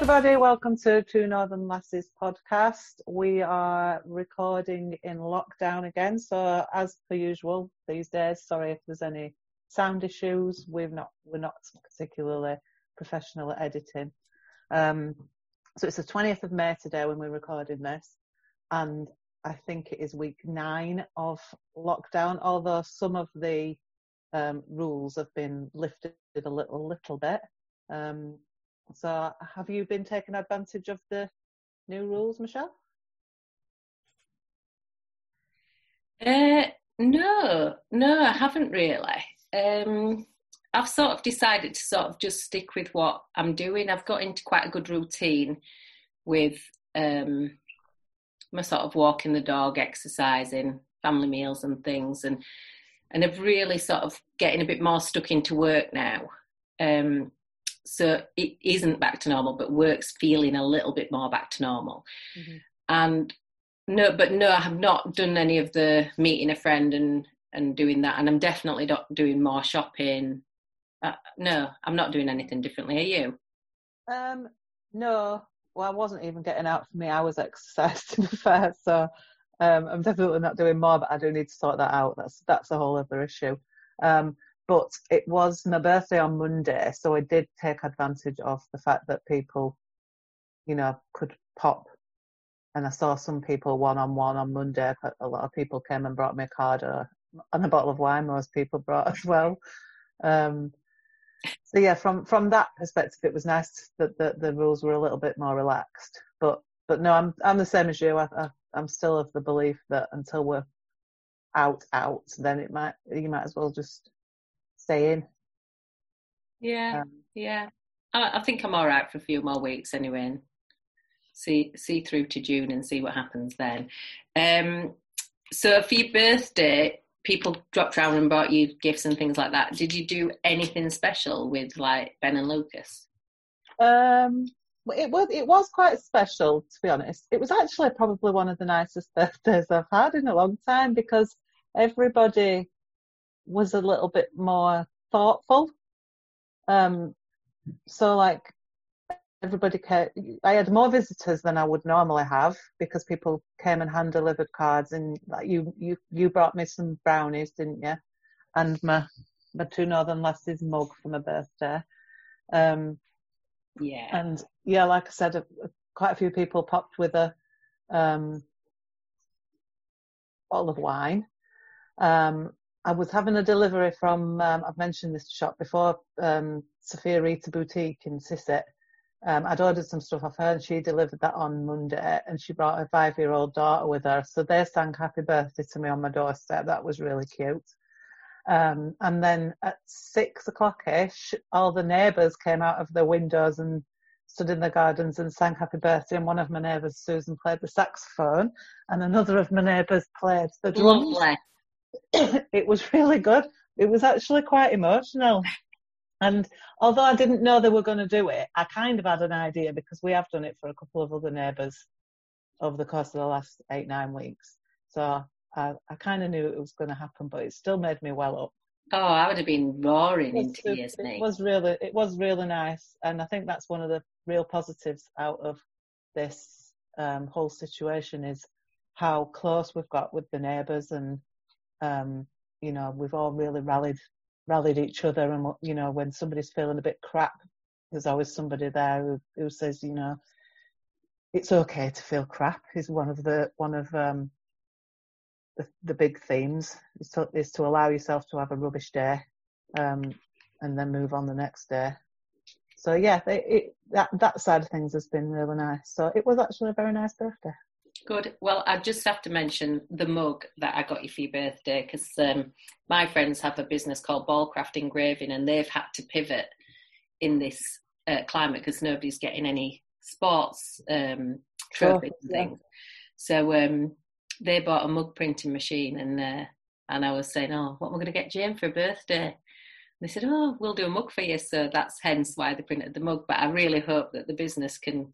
everybody, welcome to Two Northern Lasses podcast. We are recording in lockdown again, so as per usual these days, sorry if there's any sound issues. We've not we're not particularly professional at editing. Um, so it's the 20th of May today when we're recording this, and I think it is week nine of lockdown. Although some of the um, rules have been lifted a little little bit. Um, so have you been taking advantage of the new rules, Michelle? Uh, no, no, I haven't really. Um, I've sort of decided to sort of just stick with what I'm doing. I've got into quite a good routine with um, my sort of walking the dog, exercising, family meals and things, and and I've really sort of getting a bit more stuck into work now. Um, so it isn't back to normal, but work's feeling a little bit more back to normal. Mm-hmm. And no, but no, I have not done any of the meeting a friend and and doing that, and I'm definitely not doing more shopping. Uh, no, I'm not doing anything differently. Are you? Um, no. Well, I wasn't even getting out for me i was exercise to be fair, so um, I'm definitely not doing more. But I do need to sort that out. That's that's a whole other issue. Um, but it was my birthday on Monday, so I did take advantage of the fact that people, you know, could pop. And I saw some people one on one on Monday. but A lot of people came and brought me a card and a bottle of wine. Most people brought as well. Um, so yeah, from from that perspective, it was nice that the, the rules were a little bit more relaxed. But but no, I'm I'm the same as you. I, I, I'm still of the belief that until we're out out, then it might you might as well just staying. Yeah, um, yeah. I, I, think I'm all right for a few more weeks anyway. And see see through to June and see what happens then. Um, so for your birthday, people dropped around and brought you gifts and things like that. Did you do anything special with like Ben and Lucas? Um, it was it was quite special to be honest. It was actually probably one of the nicest birthdays I've had in a long time because everybody was a little bit more thoughtful. Um, so like everybody came, I had more visitors than I would normally have because people came and hand delivered cards and like you, you, you brought me some brownies, didn't you? And my, my two Northern Lasses mug for my birthday. Um, yeah. And yeah, like I said, quite a few people popped with a, um, bottle of wine. Um, I was having a delivery from, um, I've mentioned this shop before, um, Sophia Rita Boutique in Sisset. Um, I'd ordered some stuff off her and she delivered that on Monday and she brought her five year old daughter with her. So they sang happy birthday to me on my doorstep. That was really cute. Um, and then at six o'clock ish, all the neighbours came out of their windows and stood in the gardens and sang happy birthday. And one of my neighbours, Susan, played the saxophone and another of my neighbours played the drums. Lovely. it was really good. It was actually quite emotional. And although I didn't know they were going to do it, I kind of had an idea because we have done it for a couple of other neighbours over the course of the last eight, nine weeks. So I, I kind of knew it was going to happen, but it still made me well up. Oh, I would have been roaring in tears, it, it was really, it was really nice, and I think that's one of the real positives out of this um, whole situation is how close we've got with the neighbours and um, you know, we've all really rallied rallied each other, and you know, when somebody's feeling a bit crap, there's always somebody there who, who says, you know, it's okay to feel crap. Is one of the one of um, the, the big themes is to, is to allow yourself to have a rubbish day, um, and then move on the next day. So yeah, it, it, that that side of things has been really nice. So it was actually a very nice birthday. Good. Well, I just have to mention the mug that I got you for your birthday because um, my friends have a business called Ballcraft Engraving and they've had to pivot in this uh, climate because nobody's getting any sports um, trophies and things. So um, they bought a mug printing machine and uh, and I was saying, oh, what am I going to get Jane for a birthday? And they said, oh, we'll do a mug for you. So that's hence why they printed the mug. But I really hope that the business can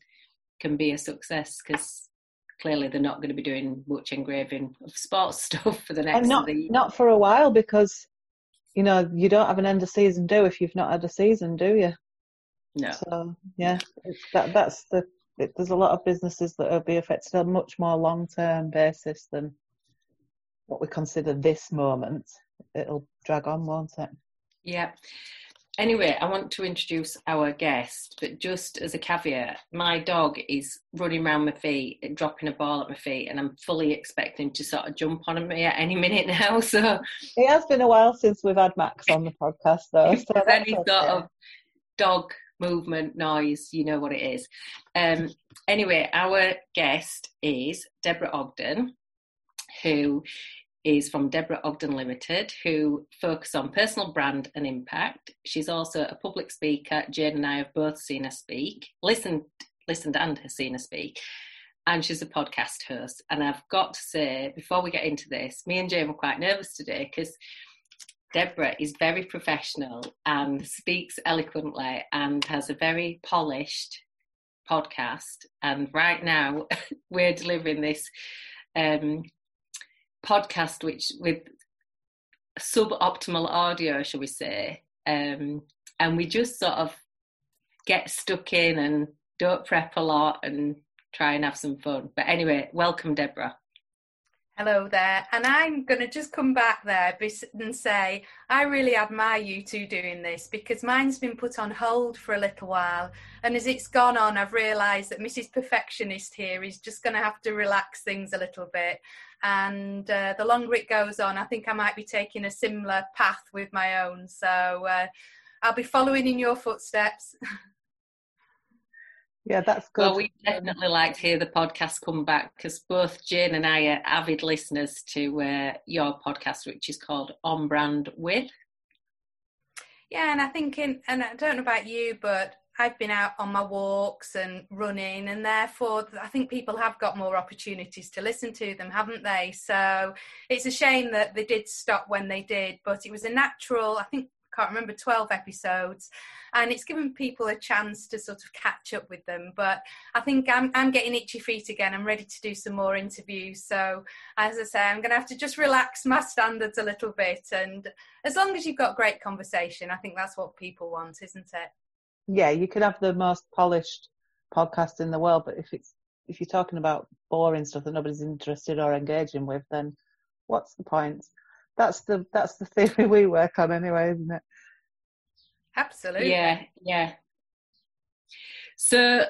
can be a success because clearly they're not going to be doing much engraving of sports stuff for the next and not, not for a while because you know you don't have an end of season do if you've not had a season do you No. So yeah, that that's the. It, there's a lot of businesses that will be affected on a much more long term basis than what we consider this moment. It'll drag on, won't it? Yeah. Anyway, I want to introduce our guest, but just as a caveat, my dog is running around my feet, dropping a ball at my feet, and I'm fully expecting to sort of jump on me at any minute now. So it has been a while since we've had Max on the podcast, though. So any okay. sort of dog movement noise, you know what it is. Um, anyway, our guest is Deborah Ogden, who is from Deborah Ogden Limited, who focus on personal brand and impact. She's also a public speaker. Jane and I have both seen her speak, listened, listened and has seen her speak. And she's a podcast host. And I've got to say, before we get into this, me and Jane were quite nervous today because Deborah is very professional and speaks eloquently and has a very polished podcast. And right now, we're delivering this um, podcast which with suboptimal audio, shall we say, um, and we just sort of get stuck in and don't prep a lot and try and have some fun. But anyway, welcome, Deborah. Hello there. And I'm going to just come back there and say, I really admire you two doing this because mine's been put on hold for a little while. And as it's gone on, I've realised that Mrs. Perfectionist here is just going to have to relax things a little bit. And uh, the longer it goes on, I think I might be taking a similar path with my own. So uh, I'll be following in your footsteps. Yeah, that's good. Well, we definitely like to hear the podcast come back because both Jane and I are avid listeners to uh, your podcast, which is called On Brand With. Yeah, and I think in, and I don't know about you, but I've been out on my walks and running, and therefore I think people have got more opportunities to listen to them, haven't they? So it's a shame that they did stop when they did, but it was a natural. I think can't remember 12 episodes and it's given people a chance to sort of catch up with them but i think i'm, I'm getting itchy feet again i'm ready to do some more interviews so as i say i'm going to have to just relax my standards a little bit and as long as you've got great conversation i think that's what people want isn't it yeah you could have the most polished podcast in the world but if it's if you're talking about boring stuff that nobody's interested or engaging with then what's the point that's the that's the theory we work on anyway, isn't it? Absolutely. Yeah, yeah. So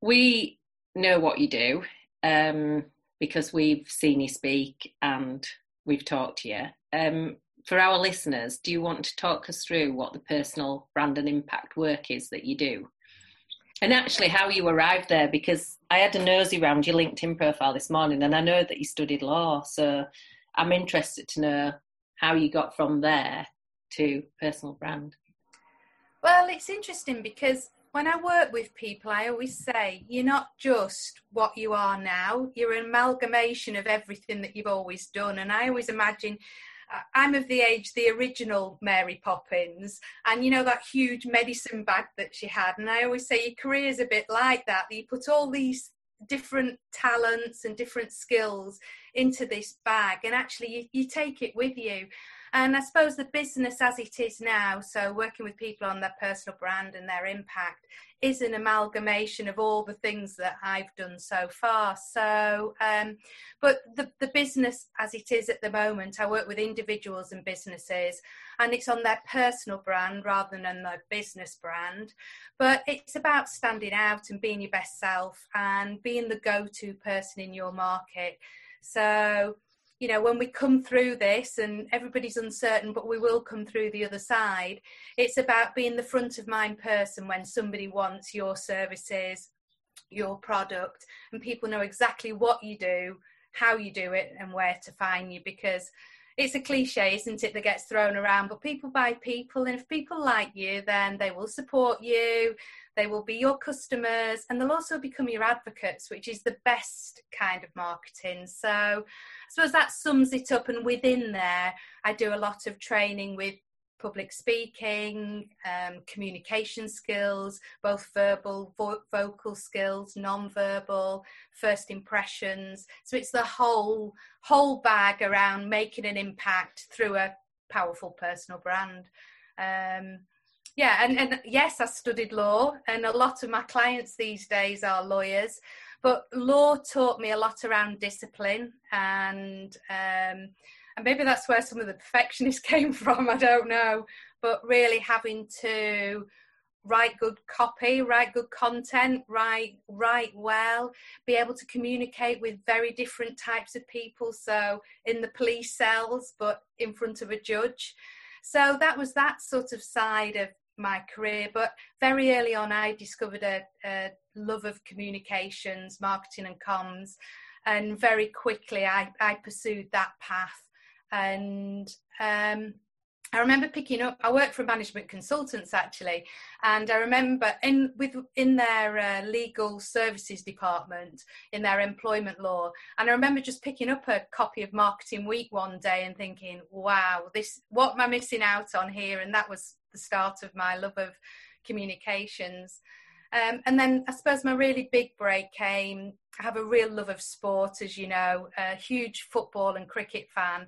we know what you do um, because we've seen you speak and we've talked to you. Um, for our listeners, do you want to talk us through what the personal brand and impact work is that you do? And actually, how you arrived there, because I had a nosy round your LinkedIn profile this morning and I know that you studied law. So I'm interested to know how you got from there to personal brand. Well, it's interesting because when I work with people, I always say you're not just what you are now, you're an amalgamation of everything that you've always done. And I always imagine I'm of the age, the original Mary Poppins, and you know that huge medicine bag that she had. And I always say your career is a bit like that, you put all these different talents and different skills into this bag and actually you, you take it with you and I suppose the business as it is now, so working with people on their personal brand and their impact, is an amalgamation of all the things that I've done so far. So, um, but the, the business as it is at the moment, I work with individuals and businesses, and it's on their personal brand rather than on their business brand. But it's about standing out and being your best self and being the go to person in your market. So, you know, when we come through this and everybody's uncertain, but we will come through the other side, it's about being the front of mind person when somebody wants your services, your product, and people know exactly what you do, how you do it, and where to find you because it's a cliche, isn't it, that gets thrown around, but people buy people, and if people like you, then they will support you, they will be your customers, and they'll also become your advocates, which is the best kind of marketing. So I suppose that sums it up, and within there, I do a lot of training with public speaking, um, communication skills, both verbal, vo- vocal skills, non-verbal, first impressions. So it's the whole whole bag around making an impact through a powerful personal brand. Um, yeah, and, and yes, I studied law, and a lot of my clients these days are lawyers. But law taught me a lot around discipline, and um, and maybe that's where some of the perfectionist came from. I don't know, but really having to write good copy, write good content, write write well, be able to communicate with very different types of people. So in the police cells, but in front of a judge. So that was that sort of side of my career. But very early on, I discovered a, a love of communications, marketing, and comms. And very quickly, I, I pursued that path. And um, I remember picking up. I worked for management consultants actually, and I remember in with in their uh, legal services department in their employment law, and I remember just picking up a copy of Marketing Week one day and thinking, "Wow, this what am I missing out on here?" And that was the start of my love of communications. Um, and then I suppose my really big break came. I have a real love of sport, as you know, a huge football and cricket fan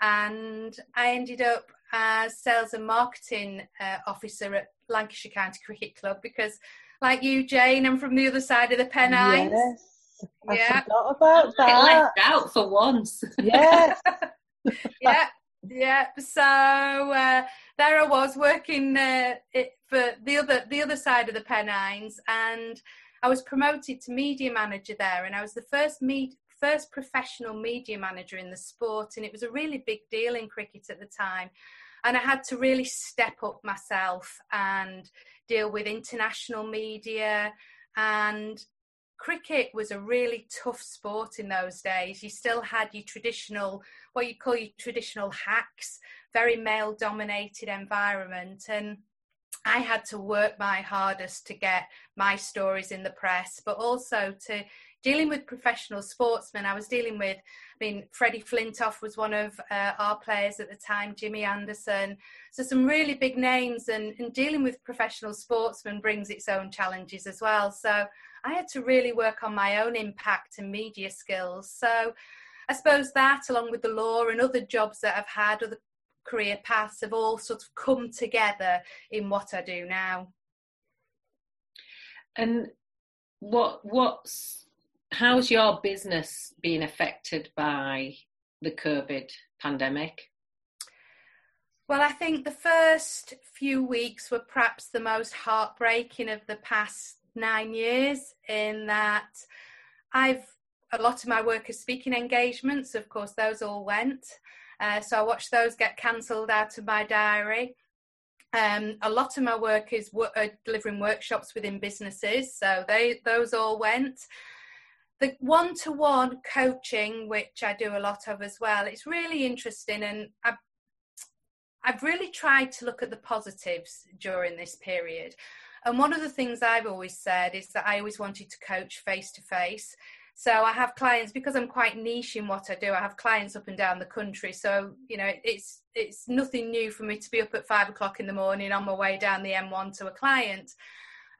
and I ended up as sales and marketing uh, officer at Lancashire County Cricket Club because, like you, Jane, I'm from the other side of the Pennines. Yes, I yeah. forgot about that. left out for once. Yes. yeah, yeah. So uh, there I was working uh, for the other the other side of the Pennines, and I was promoted to media manager there, and I was the first meet first professional media manager in the sport, and it was a really big deal in cricket at the time. And I had to really step up myself and deal with international media. And cricket was a really tough sport in those days. You still had your traditional, what you call your traditional hacks, very male dominated environment. And I had to work my hardest to get my stories in the press, but also to dealing with professional sportsmen. I was dealing with, I mean, Freddie Flintoff was one of uh, our players at the time, Jimmy Anderson. So some really big names, and, and dealing with professional sportsmen brings its own challenges as well. So I had to really work on my own impact and media skills. So I suppose that, along with the law and other jobs that I've had, other career paths, have all sort of come together in what I do now. And what what's how's your business been affected by the COVID pandemic? Well, I think the first few weeks were perhaps the most heartbreaking of the past nine years, in that I've a lot of my work is speaking engagements. Of course, those all went. Uh, so I watched those get cancelled out of my diary. Um, a lot of my work is uh, delivering workshops within businesses, so they those all went the one-to-one coaching which i do a lot of as well it's really interesting and i've i've really tried to look at the positives during this period. And one of the things i've always said is that i always wanted to coach face to face so i have clients because i'm quite niche in what i do i have clients up and down the country. So you know it's it's nothing new for me to be up at five o'clock in the morning on my way down the m1 to a client.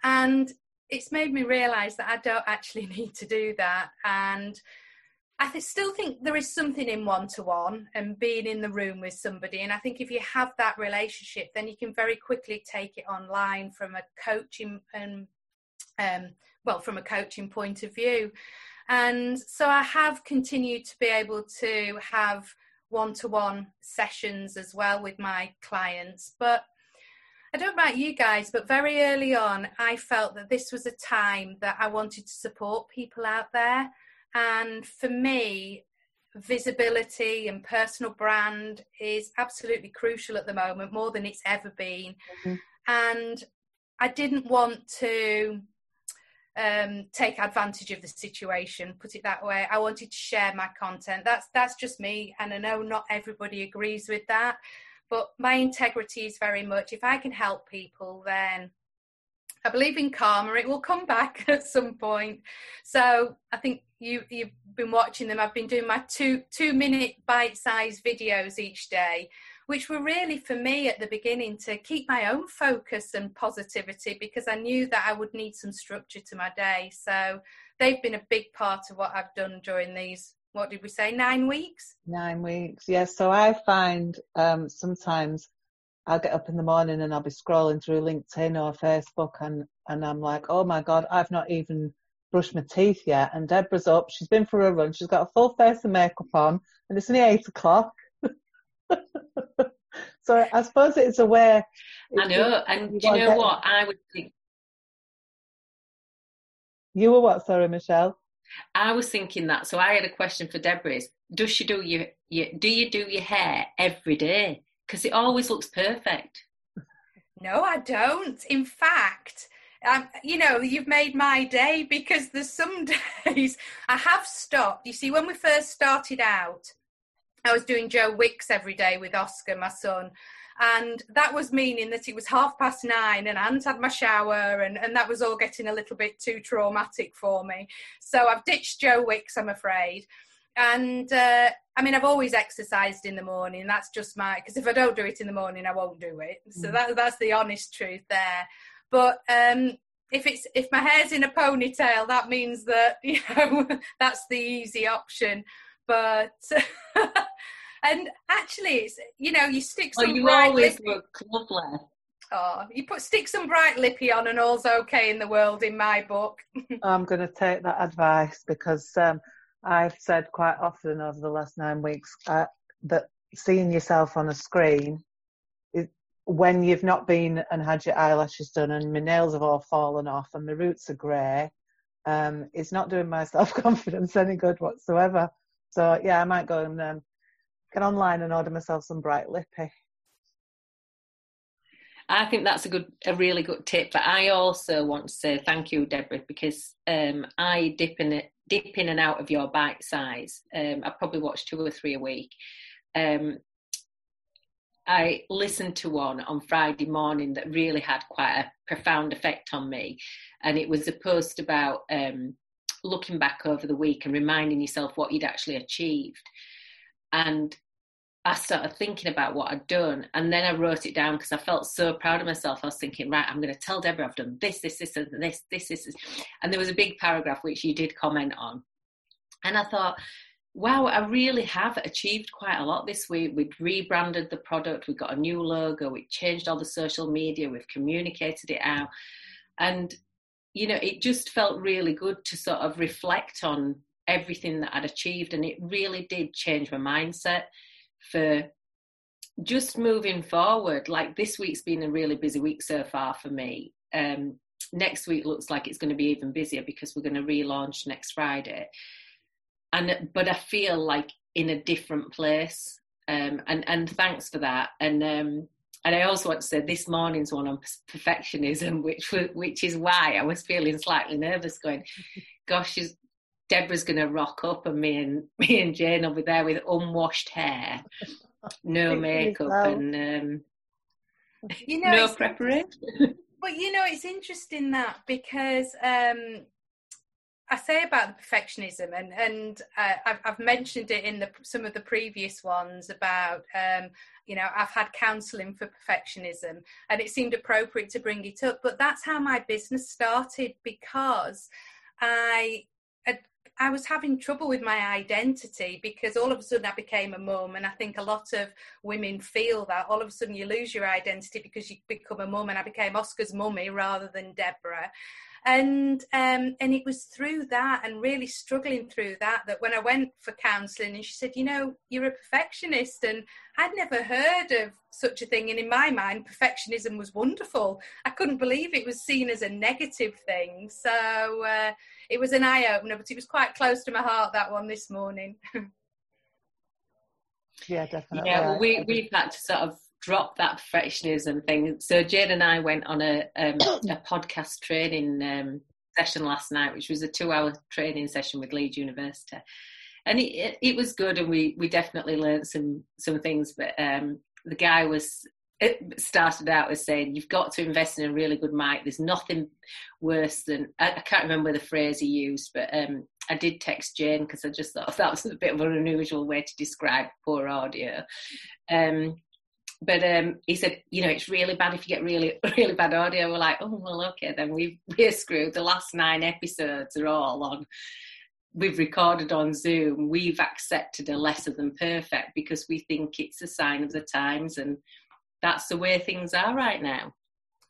And it's made me realize that I don't actually need to do that. And I th- still think there is something in one to one and being in the room with somebody. And I think if you have that relationship, then you can very quickly take it online from a coaching and um, well, from a coaching point of view. And so I have continued to be able to have one to one sessions as well with my clients. But I don't know about you guys, but very early on, I felt that this was a time that I wanted to support people out there. And for me, visibility and personal brand is absolutely crucial at the moment, more than it's ever been. Mm-hmm. And I didn't want to um, take advantage of the situation, put it that way. I wanted to share my content. That's that's just me, and I know not everybody agrees with that. But my integrity is very much if I can help people, then I believe in karma. It will come back at some point. So I think you you've been watching them. I've been doing my two two minute bite sized videos each day, which were really for me at the beginning to keep my own focus and positivity because I knew that I would need some structure to my day. So they've been a big part of what I've done during these what did we say, nine weeks? Nine weeks, yes. So I find um, sometimes I'll get up in the morning and I'll be scrolling through LinkedIn or Facebook and, and I'm like, oh my God, I've not even brushed my teeth yet. And Deborah's up, she's been for a run, she's got a full face of makeup on, and it's only eight o'clock. so I suppose it's a way. I know, and do you know what? I would think. You were what, sorry, Michelle? I was thinking that. So I had a question for Deborah: Is does she do your, your do you do your hair every day? Because it always looks perfect. No, I don't. In fact, um, you know, you've made my day because there's some days I have stopped. You see, when we first started out, I was doing Joe Wicks every day with Oscar, my son. And that was meaning that it was half past nine and I hadn't had my shower, and, and that was all getting a little bit too traumatic for me. So I've ditched Joe Wicks, I'm afraid. And uh, I mean, I've always exercised in the morning. That's just my, because if I don't do it in the morning, I won't do it. So mm. that, that's the honest truth there. But um, if it's if my hair's in a ponytail, that means that you know that's the easy option. But and actually, it's you know you stick some. Well, you bright always lippy. look lovely. Oh, you put stick some bright lippy on, and all's okay in the world in my book. I'm going to take that advice because um, I've said quite often over the last nine weeks uh, that seeing yourself on a screen when you've not been and had your eyelashes done and my nails have all fallen off and my roots are grey, um, it's not doing my self confidence any good whatsoever. So yeah, I might go and um, get online and order myself some bright lippy. I think that's a good, a really good tip. But I also want to say thank you, Deborah, because um, I dip in it, dip in and out of your bite size. Um, I probably watch two or three a week. Um, I listened to one on Friday morning that really had quite a profound effect on me. And it was a post about um, looking back over the week and reminding yourself what you'd actually achieved. And I started thinking about what I'd done. And then I wrote it down because I felt so proud of myself. I was thinking, right, I'm going to tell Deborah I've done this, this, this, and this, this, this. And there was a big paragraph which you did comment on. And I thought, wow, I really have achieved quite a lot this week. We've rebranded the product, we've got a new logo, we've changed all the social media, we've communicated it out. And, you know, it just felt really good to sort of reflect on everything that I'd achieved. And it really did change my mindset for just moving forward. Like this week's been a really busy week so far for me. Um, next week looks like it's going to be even busier because we're going to relaunch next Friday and but I feel like in a different place. Um, and and thanks for that. And um, and I also want to say this morning's one on perfectionism, which which is why I was feeling slightly nervous. Going, gosh, is, Deborah's going to rock up, and me and me and Jane will be there with unwashed hair, no makeup, and um, you know, no preparation. But you know, it's interesting that because um, I say about the perfectionism, and and uh, I've, I've, mentioned it in the, some of the previous ones about um, you know I've had counselling for perfectionism, and it seemed appropriate to bring it up. But that's how my business started because I I was having trouble with my identity because all of a sudden I became a mum, and I think a lot of women feel that all of a sudden you lose your identity because you become a mum, and I became Oscar's mummy rather than Deborah and um, and it was through that and really struggling through that that when I went for counselling and she said, you know, you're a perfectionist, and I'd never heard of such a thing. And in my mind, perfectionism was wonderful. I couldn't believe it was seen as a negative thing. So uh, it was an eye opener, but it was quite close to my heart that one this morning. yeah, definitely. Yeah, well, we we've had to sort of drop that perfectionism thing. So Jane and I went on a um, a podcast training um, session last night, which was a two hour training session with Leeds University, and it, it, it was good, and we we definitely learned some some things. But um, the guy was it started out as saying you've got to invest in a really good mic. There's nothing worse than I, I can't remember the phrase he used, but um, I did text Jane because I just thought that was a bit of an unusual way to describe poor audio. Um, but um, he said, you know, it's really bad if you get really, really bad audio. We're like, oh well, okay, then we we're screwed. The last nine episodes are all on. We've recorded on Zoom. We've accepted a lesser than perfect because we think it's a sign of the times, and that's the way things are right now.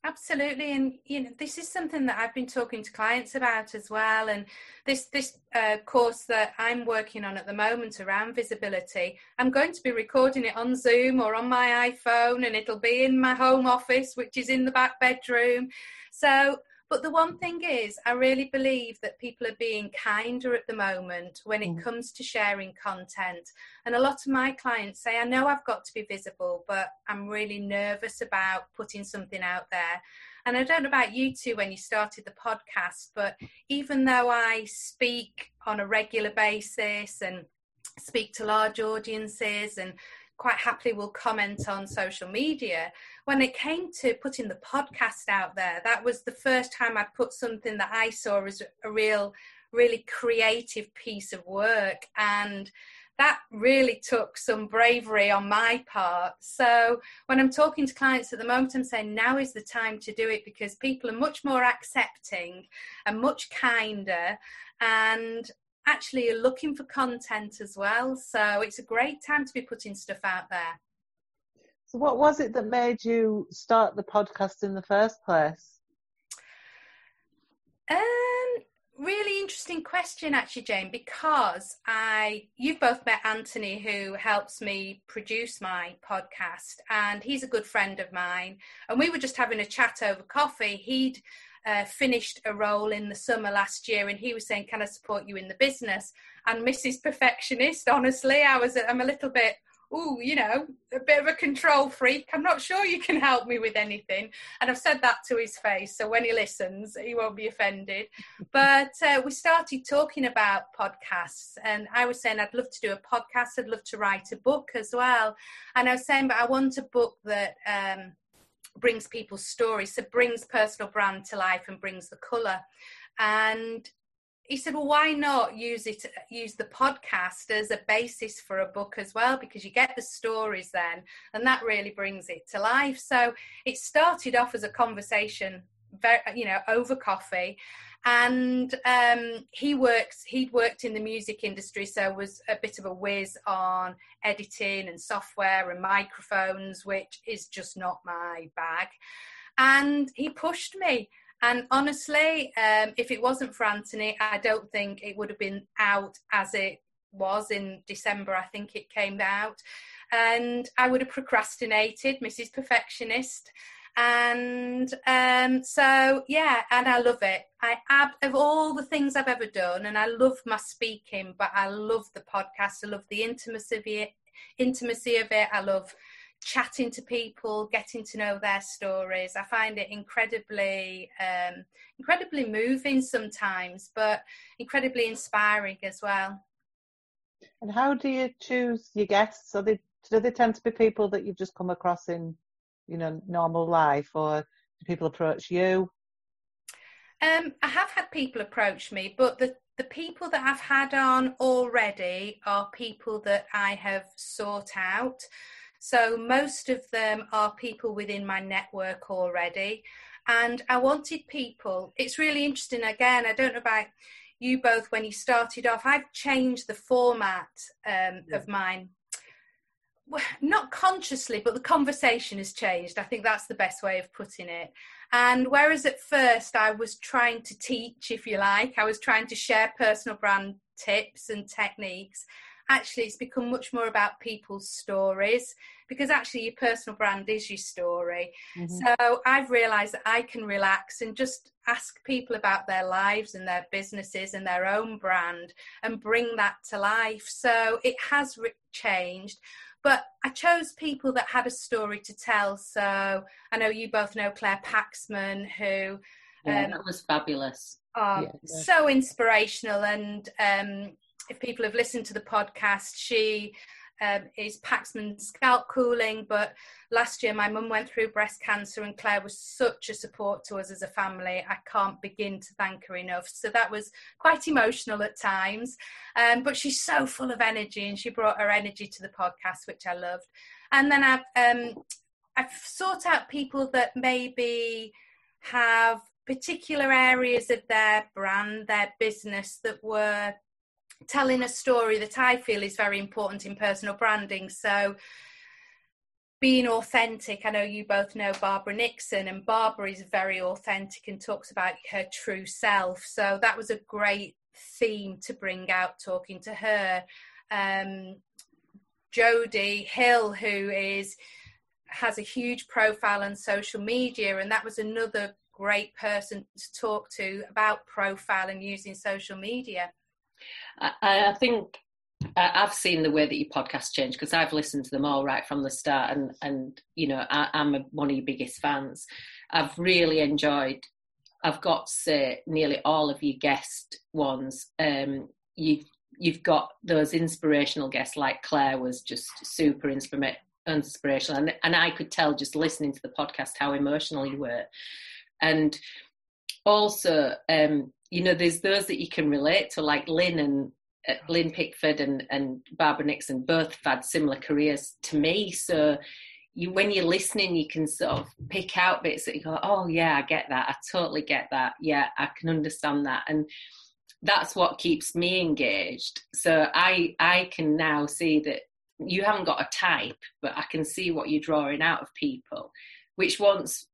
Absolutely, and you know this is something that I've been talking to clients about as well. And this this uh, course that I'm working on at the moment around visibility, I'm going to be recording it on Zoom or on my iPhone, and it'll be in my home office, which is in the back bedroom. So but the one thing is, I really believe that people are being kinder at the moment when it mm. comes to sharing content. And a lot of my clients say, I know I've got to be visible, but I'm really nervous about putting something out there. And I don't know about you two when you started the podcast, but even though I speak on a regular basis and speak to large audiences and quite happily will comment on social media. When it came to putting the podcast out there, that was the first time I'd put something that I saw as a real, really creative piece of work. And that really took some bravery on my part. So when I'm talking to clients at the moment, I'm saying now is the time to do it because people are much more accepting and much kinder. And actually are looking for content as well. So it's a great time to be putting stuff out there. So, what was it that made you start the podcast in the first place? Um, really interesting question, actually, Jane. Because I, you've both met Anthony, who helps me produce my podcast, and he's a good friend of mine. And we were just having a chat over coffee. He'd uh, finished a role in the summer last year and he was saying can i support you in the business? And mrs. Perfectionist honestly i was i'm a little bit oh you know a bit of a control freak. I'm not sure you can help me with anything. And i've said that to his face so when he listens he won't be offended. But uh, we started talking about podcasts and i was saying i'd love to do a podcast i'd love to write a book as well. And i was saying but i want a book that um, brings people's stories, so brings personal brand to life and brings the colour. And he said, "Well, why not use it? Use the podcast as a basis for a book as well, because you get the stories then, and that really brings it to life." So it started off as a conversation, you know, over coffee, and um, he works he'd worked in the music industry so was a bit of a whiz on editing and software and microphones which is just not my bag. And he pushed me. And honestly um, if it wasn't for anthony i don't think it would have been out as it was in december i think it came out. And i would have procrastinated mrs perfectionist and um, so yeah and i love it. I ab- of all the things i've ever done and i love my speaking but i love the podcast. I love the intimacy of it intimacy of it. I love chatting to people getting to know their stories. I find it incredibly um, incredibly moving sometimes but incredibly inspiring as well. And how do you choose your guests? So they do they tend to be people that you've just come across in you know normal life or do people approach you um, I have had people approach me, but the, the people that I've had on already are people that I have sought out. So most of them are people within my network already. And I wanted people, it's really interesting. Again, I don't know about you both when you started off, I've changed the format um, yeah. of mine not consciously, but the conversation has changed. I think that's the best way of putting it. And whereas at first I was trying to teach, if you like, I was trying to share personal brand tips and techniques, actually it's become much more about people's stories because actually your personal brand is your story. Mm-hmm. So I've realized that I can relax and just ask people about their lives and their businesses and their own brand and bring that to life. So it has re- changed but I chose people that had a story to tell. So I know you both know Claire Paxman, who yeah, um, that was fabulous. yeah, so inspirational. And um, if people have listened to the podcast, she um, is Paxman scalp cooling. But last year, my mum went through breast cancer, and Claire was such a support to us as a family. I can't begin to thank her enough. So that was quite emotional at times. Um, but she's so full of energy, and she brought her energy to the podcast, which I loved. And then I've um, I've sought out people that maybe have particular areas of their brand, their business that were telling a story that I feel is very important in personal branding. So being authentic. I know you both know Barbara Nixon, and Barbara is very authentic and talks about her true self. So that was a great theme to bring out talking to her. Um, Jodie Hill, who is has a huge profile on social media, and that was another great person to talk to about profile and using social media. I, I think I've seen the way that your podcast changed because I've listened to them all right from the start, and and you know I, am one of your biggest fans. I've really enjoyed. I've got to say nearly all of your guest ones. Um, you've you've got those inspirational guests like Claire was just super inspira- inspirational, and and I could tell just listening to the podcast how emotional you were, and also um, you know there's those that you can relate to like Lynn and uh, Lynn Pickford and, and Barbara Nixon both have had similar careers to me. So you, when you're listening, you can sort of pick out bits that you go, oh yeah, I get that. I totally get that. Yeah, I can understand that. And that's what keeps me engaged. So I I can now see that you haven't got a type, but I can see what you're drawing out of people, which wants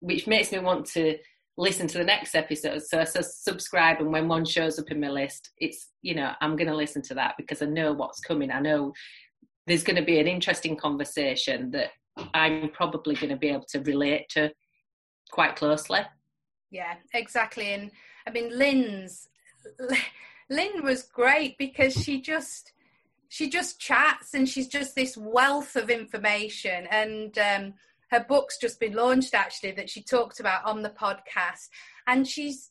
which makes me want to listen to the next episode. So I subscribe, and when one shows up in my list, it's you know I'm going to listen to that because I know what's coming. I know there's going to be an interesting conversation that I'm probably going to be able to relate to quite closely. Yeah, exactly. And I mean, Lynn's Lynn was great because she just she just chats and she's just this wealth of information and um, her book's just been launched actually that she talked about on the podcast and she's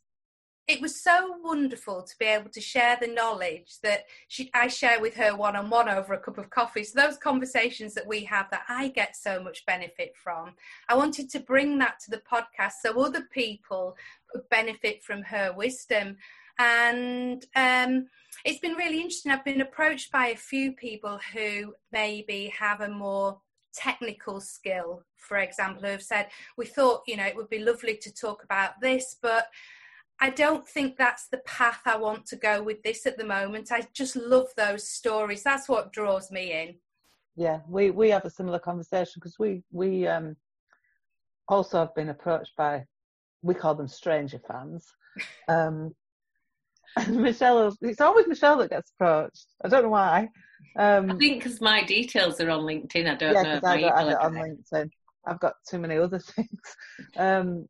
it was so wonderful to be able to share the knowledge that she, I share with her one on one over a cup of coffee. So, those conversations that we have that I get so much benefit from, I wanted to bring that to the podcast so other people could benefit from her wisdom. And um, it's been really interesting. I've been approached by a few people who maybe have a more technical skill, for example, who have said, We thought, you know, it would be lovely to talk about this, but I don't think that's the path I want to go with this at the moment. I just love those stories. That's what draws me in. Yeah, we, we have a similar conversation because we we um, also have been approached by we call them stranger fans. Um, and Michelle, it's always Michelle that gets approached. I don't know why. Um, I think because my details are on LinkedIn. I don't yeah, know. I don't have it on LinkedIn. I've got too many other things. Um,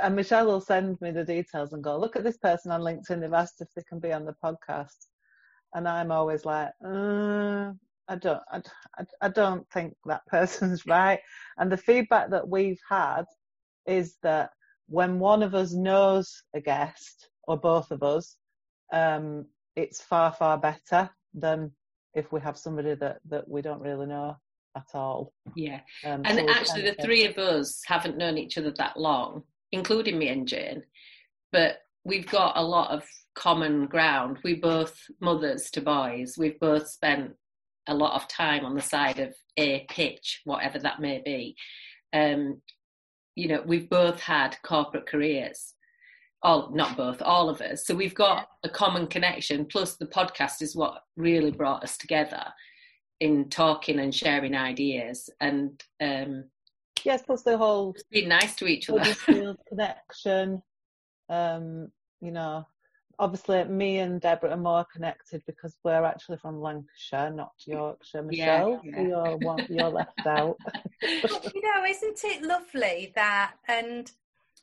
and Michelle will send me the details and go, look at this person on LinkedIn. They've asked if they can be on the podcast, and I'm always like, uh, I don't, I, I don't think that person's right. And the feedback that we've had is that when one of us knows a guest or both of us, um, it's far far better than if we have somebody that that we don't really know at all. Yeah, um, and so actually, the three of us haven't known each other that long, including me and Jane, but we've got a lot of common ground. We both mothers to boys. We've both spent a lot of time on the side of a pitch, whatever that may be. Um, you know, we've both had corporate careers all not both all of us. So we've got a common connection plus the podcast is what really brought us together in talking and sharing ideas and um yes plus the whole being nice to each other. Connection um you know obviously me and deborah are more connected because we're actually from lancashire not yorkshire michelle. yeah, yeah. you're you're left out. You know isn't it lovely that and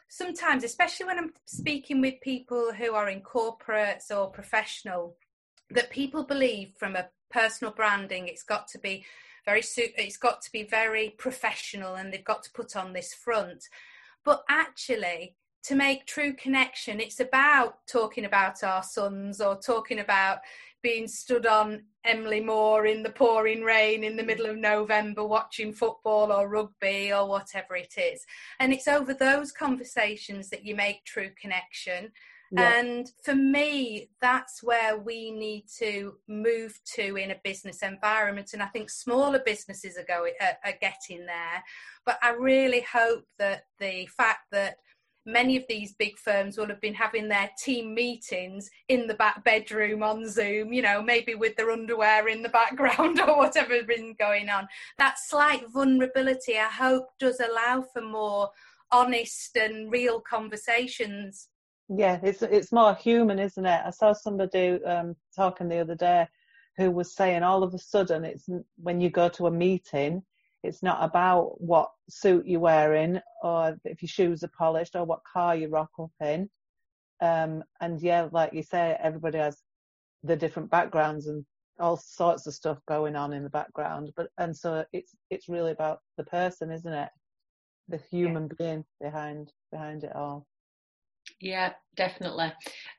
sometimes, especially when I'm speaking with people who are in corporates or professional, that people believe from a personal branding, it's got to be very it's got to be very professional and they've got to put on this front. But actually, to make true connection, it's about talking about our sons or talking about being stood on Emily Moore in the pouring rain in the middle of November watching football or rugby or whatever it is. And it's over those conversations that you make true connection. Yeah. And for me, that's where we need to move to in a business environment. And I think smaller businesses are going are, are getting there. But I really hope that the fact that many of these big firms will have been having their team meetings in the back bedroom on Zoom, you know, maybe with their underwear in the background or whatever has been going on. That slight vulnerability, I hope, does allow for more honest and real conversations. Yeah, it's it's more human, isn't it? I saw somebody um, talking the other day who was saying all of a sudden it's when you go to a meeting it's not about what suit you're wearing or if your shoes are polished or what car you rock up in. Um, and yeah, like you say, everybody has the different backgrounds and all sorts of stuff going on in the background. But and so it's it's really about the person, isn't it? The human yeah. being behind behind it all. Yeah, definitely.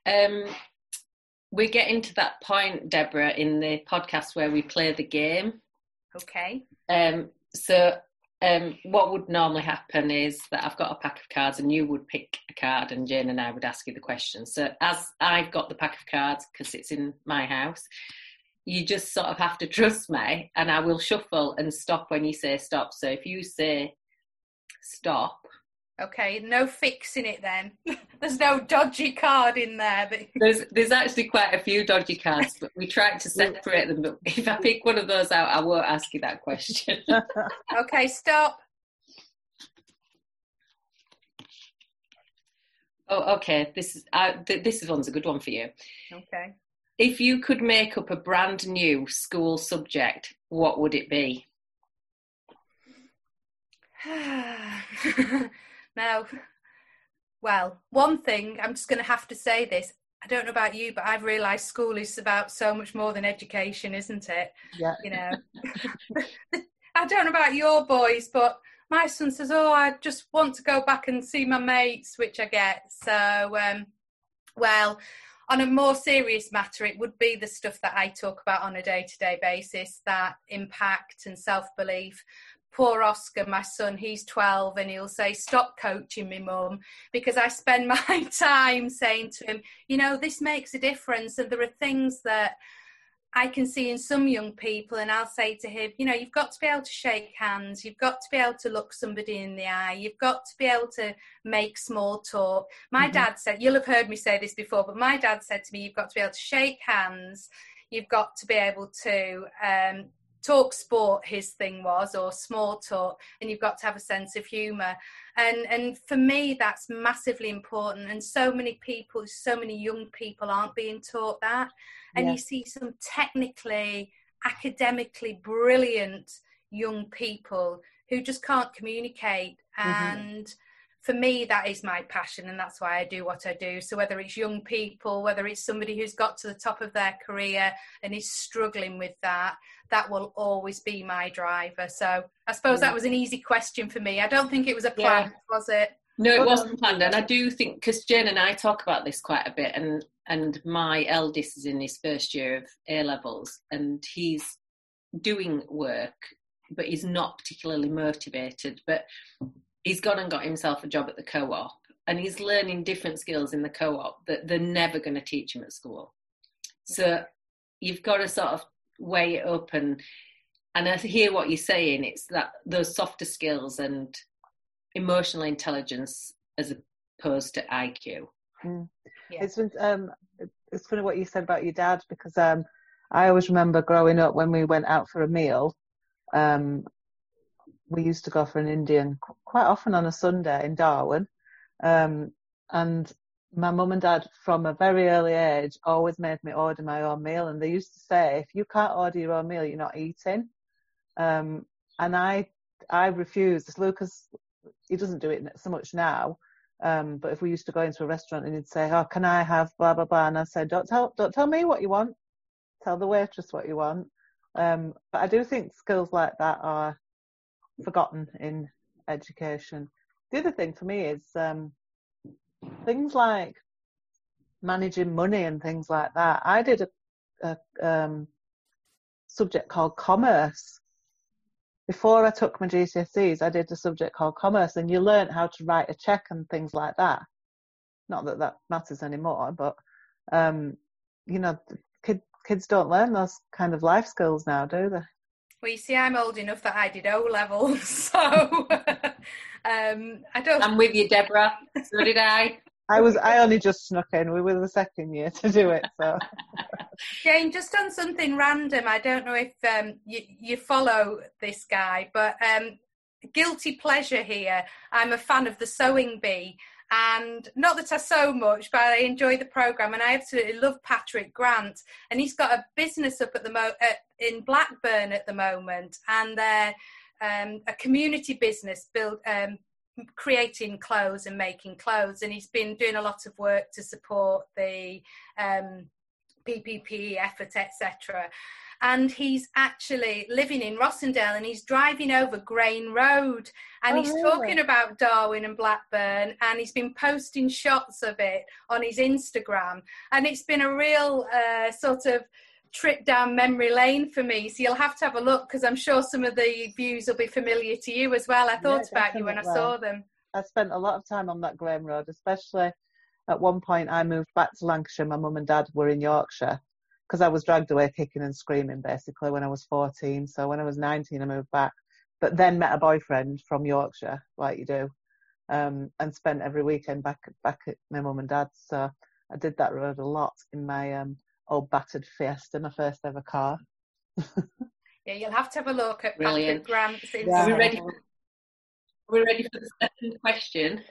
Um, we're getting to that point, Deborah, in the podcast where we play the game. Okay. Um, so um, what would normally happen is that I've got a pack of cards and you would pick a card and Jane and I would ask you the question. So as I've got the pack of cards because it's in my house, you just sort of have to trust me and I will shuffle and stop when you say stop. So if you say stop, Okay, no fixing it then. there's no dodgy card in there. But... There's there's actually quite a few dodgy cards, but we tried to separate them. But if I pick one of those out, I won't ask you that question. okay, stop. Oh, okay. This is uh, th- this is one's a good one for you. Okay. If you could make up a brand new school subject, what would it be? Now, well, one thing, I'm just going to have to say this. I don't know about you, but I've realised school is about so much more than education, isn't it? Yeah. You know, I don't know about your boys, but my son says, "Oh, I just want to go back and see my mates," which I get. So, um, well, on a more serious matter, it would be the stuff that I talk about on a day-to-day basis, that impact and self-belief poor Oscar, my son, he's 12, and he'll say, Stop coaching me, mum, because I spend my time saying to him, You know, this makes a difference. And there are things that I can see in some young people, and I'll say to him, You know, you've got to be able to shake hands, you've got to be able to look somebody in the eye, you've got to be able to make small talk. My mm-hmm. dad said, You'll have heard me say this before, but my dad said to me, You've got to be able to shake hands. You've got to be able to um, talk sport his thing was or small talk and you've got to have a sense of humor and and for me that's massively important and so many people so many young people aren't being taught that and yeah. you see some technically academically brilliant young people who just can't communicate mm-hmm. And for me that is my passion and that's why I do what I do. So whether it's young people whether it's somebody who's got to the top of their career and is struggling with that that will always be my driver. So I suppose that mm. was an easy question for me. I don't think it was a plan yeah. was it? No it wasn't planned and I do think because Jen and I talk about this quite a bit and and my eldest is in his first year of A levels and he's doing work but he's not particularly motivated. But he's gone and got himself a job at the co-op and he's learning different skills in the co-op that they're never going to teach him at school so you've got to sort of weigh it up and and I hear what you're saying it's that those softer skills and emotional intelligence as opposed to IQ mm. yeah. it's um it's funny what you said about your dad because um I always remember growing up when we went out for a meal um we used to go for an Indian quite often on a Sunday in Darwen. Um, and my mum and dad, from a very early age, always made me order my own meal. And they used to say, if you can't order your own meal, you're not eating. Um, and I, I refused. Lucas, he doesn't do it so much now. Um, but if we used to go into a restaurant and he'd say, "Oh, can I have blah blah blah?" and I said, "Don't tell, don't tell me what you want. Tell the waitress what you want." Um, but I do think skills like that are forgotten in education. The other thing for me is um, things like managing money and things like that. I did a, a um, subject called commerce. Before I took my GCSEs, I did a subject called commerce, and you learn how to write a check and things like that. Not that that matters anymore, but um, you know, kid, kids don't learn those kind of life skills now, do they? Well, you see, I'm old enough that I did O levels, so um, I don't. I'm with you, Deborah. So did I. I was. I only just snuck in. We were the second year to do it. So, Jane, just on something random. I don't know if um, you, you follow this guy, but um, guilty pleasure here. I'm a fan of the Sewing Bee, and not that I sew much, but I enjoy the program, and I absolutely love Patrick Grant. And he's got a business up at the mo in Blackburn at the moment, and they're um, a community business built um, creating clothes and making clothes. And he's been doing a lot of work to support the um, PPE effort, etc. And he's actually living in Rossendale and he's driving over Grane Road and Oh, he's really? talking about Darwen and Blackburn and he's been posting shots of it on his Instagram. And it's been a real uh, sort of trip down memory lane for me. So you'll have to have a look because I'm sure some of the views will be familiar to you as well. I thought Yeah, about you when I saw them. I spent a lot of time on that Grane Road, especially at one point I moved back to Lancashire. My mum and dad were in Yorkshire because I was dragged away kicking and screaming basically when I was 14. So when I was 19, I moved back, but then met a boyfriend from Yorkshire, like you do, um, and spent every weekend back back at my mum and dad's. So I did that road a lot in my um, old battered Fiesta, my first ever car. Yeah, you'll have to have a look at Brilliant. Patrick Grant's Instagram. Yeah. Are we ready? For, are we ready for the second question?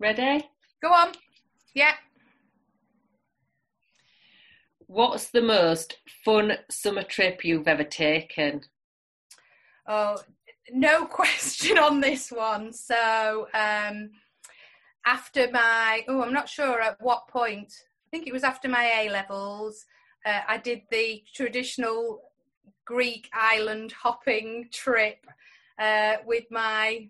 Ready? Go on. Yeah. What's the most fun summer trip you've ever taken? Oh, no question on this one. So, um, after my, oh, I'm not sure at what point. I think it was after my A levels. Uh, I did the traditional Greek island hopping trip uh, with my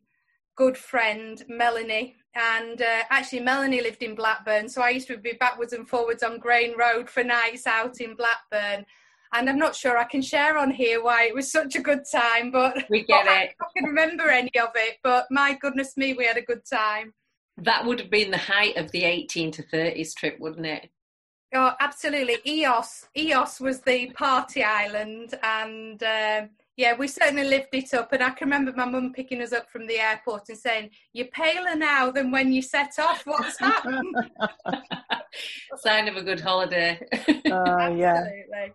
good friend Melanie. And uh, actually, Melanie lived in Blackburn, so I used to be backwards and forwards on Grane Road for nights out in Blackburn. And I'm not sure I can share on here why it was such a good time, but We get it. I it. can remember any of it. But my goodness me, we had a good time. That would have been the height of the 18 to 30s trip, wouldn't it? Oh, absolutely. Ios, Ios was the party island, and um yeah, we certainly lived it up. And I can remember my mum picking us up from the airport and saying, "You're paler now than when you set off. What's happened?" Sign of a good holiday. Oh yeah, Absolutely.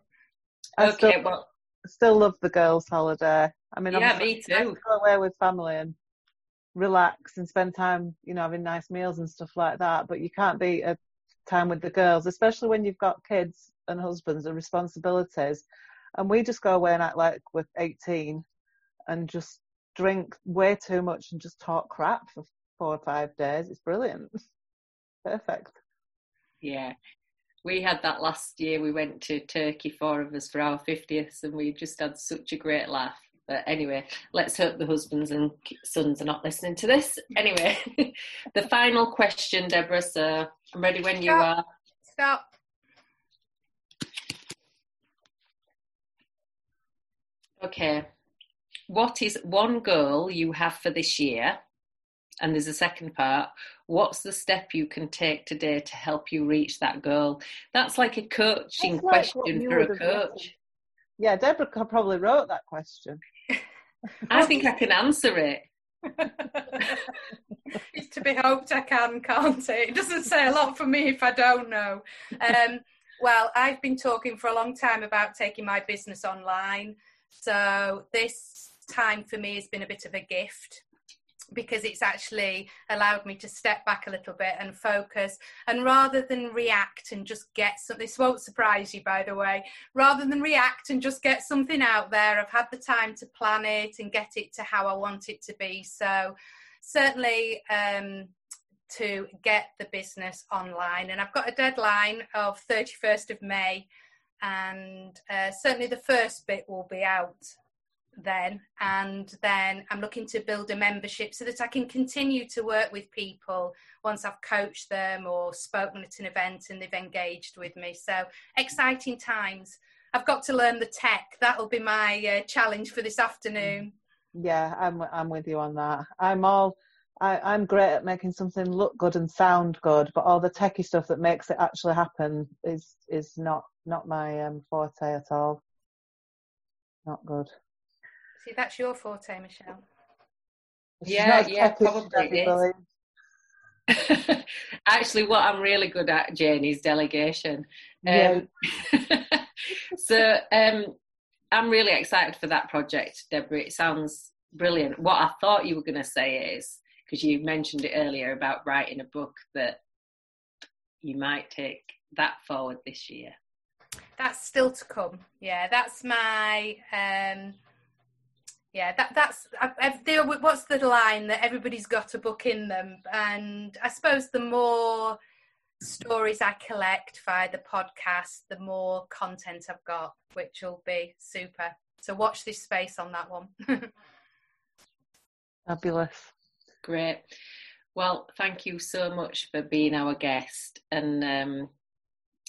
I okay, still, well, still love the girls' holiday. I mean, yeah, obviously me it's nice too. to go away with family and relax and spend time, you know, having nice meals and stuff like that. But you can't beat a time with the girls, especially when you've got kids and husbands and responsibilities. And we just go away and act like we're 18 and just drink way too much and just talk crap for four or five days. It's brilliant. Perfect. Yeah. We had that last year. We went to Turkey, four of us, for our 50th, and we just had such a great laugh. But anyway, let's hope the husbands and sons are not listening to this. Anyway, the final question, Deborah. So I'm ready when you Stop. are. Stop. Okay. What is one goal you have for this year? And there's a second part. What's the step you can take today to help you reach that goal? That's like a coaching like question for a would have written. coach. Yeah, Deborah probably wrote that question. I think I can answer it. it's to be hoped I can, can't it? It doesn't say a lot for me if I don't know. Um, well, I've been talking for a long time about taking my business online. So this time for me has been a bit of a gift because it's actually allowed me to step back a little bit and focus and rather than react and just get something this won't surprise you by the way rather than react and just get something out there i've had the time to plan it and get it to how i want it to be. So certainly um, to get the business online and i've got a deadline of 31st of may and uh, certainly the first bit will be out then. And then i'm looking to build a membership so that i can continue to work with people once i've coached them or spoken at an event and they've engaged with me. So exciting times. I've got to learn the tech. That'll be my uh, challenge for this afternoon. Yeah, I'm I'm with you on that. I'm all I, I'm great at making something look good and sound good, but all the techie stuff that makes it actually happen is is not not my um, forte at all. not good. See, that's your forte, Michelle. She's Yeah, yeah, probably Debbie it is. believes. Actually, what I'm really good at, Jane, is delegation. Yeah. Um, so um, I'm really excited for that project, Deborah. It sounds brilliant. What I thought you were going to say is because you mentioned it earlier about writing a book that you might take that forward this year. That's still to come. Yeah, that's my. Um, yeah, that that's. I, I, they, what's the line that everybody's got a book in them, and I suppose the more stories I collect via the podcast, the more content I've got, which will be super. So watch this space on that one. Fabulous. Great. Well, thank you so much for being our guest. And um,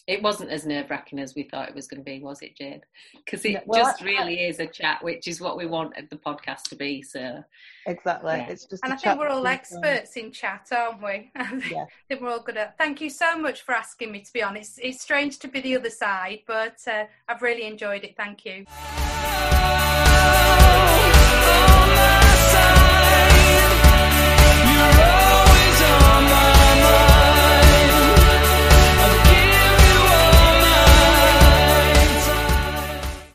it wasn't as nerve wracking as we thought it was going to be, was it, Jane? Because it Yeah, well, just I- really is a chat, which is what we wanted the podcast to be. So, Exactly. Yeah. It's just and a I think we're all between friends. experts in chat, aren't we? I Yeah. think we're all good at. Thank you so much for asking me. To be honest, it's strange to be the other side, but uh, I've really enjoyed it. Thank you.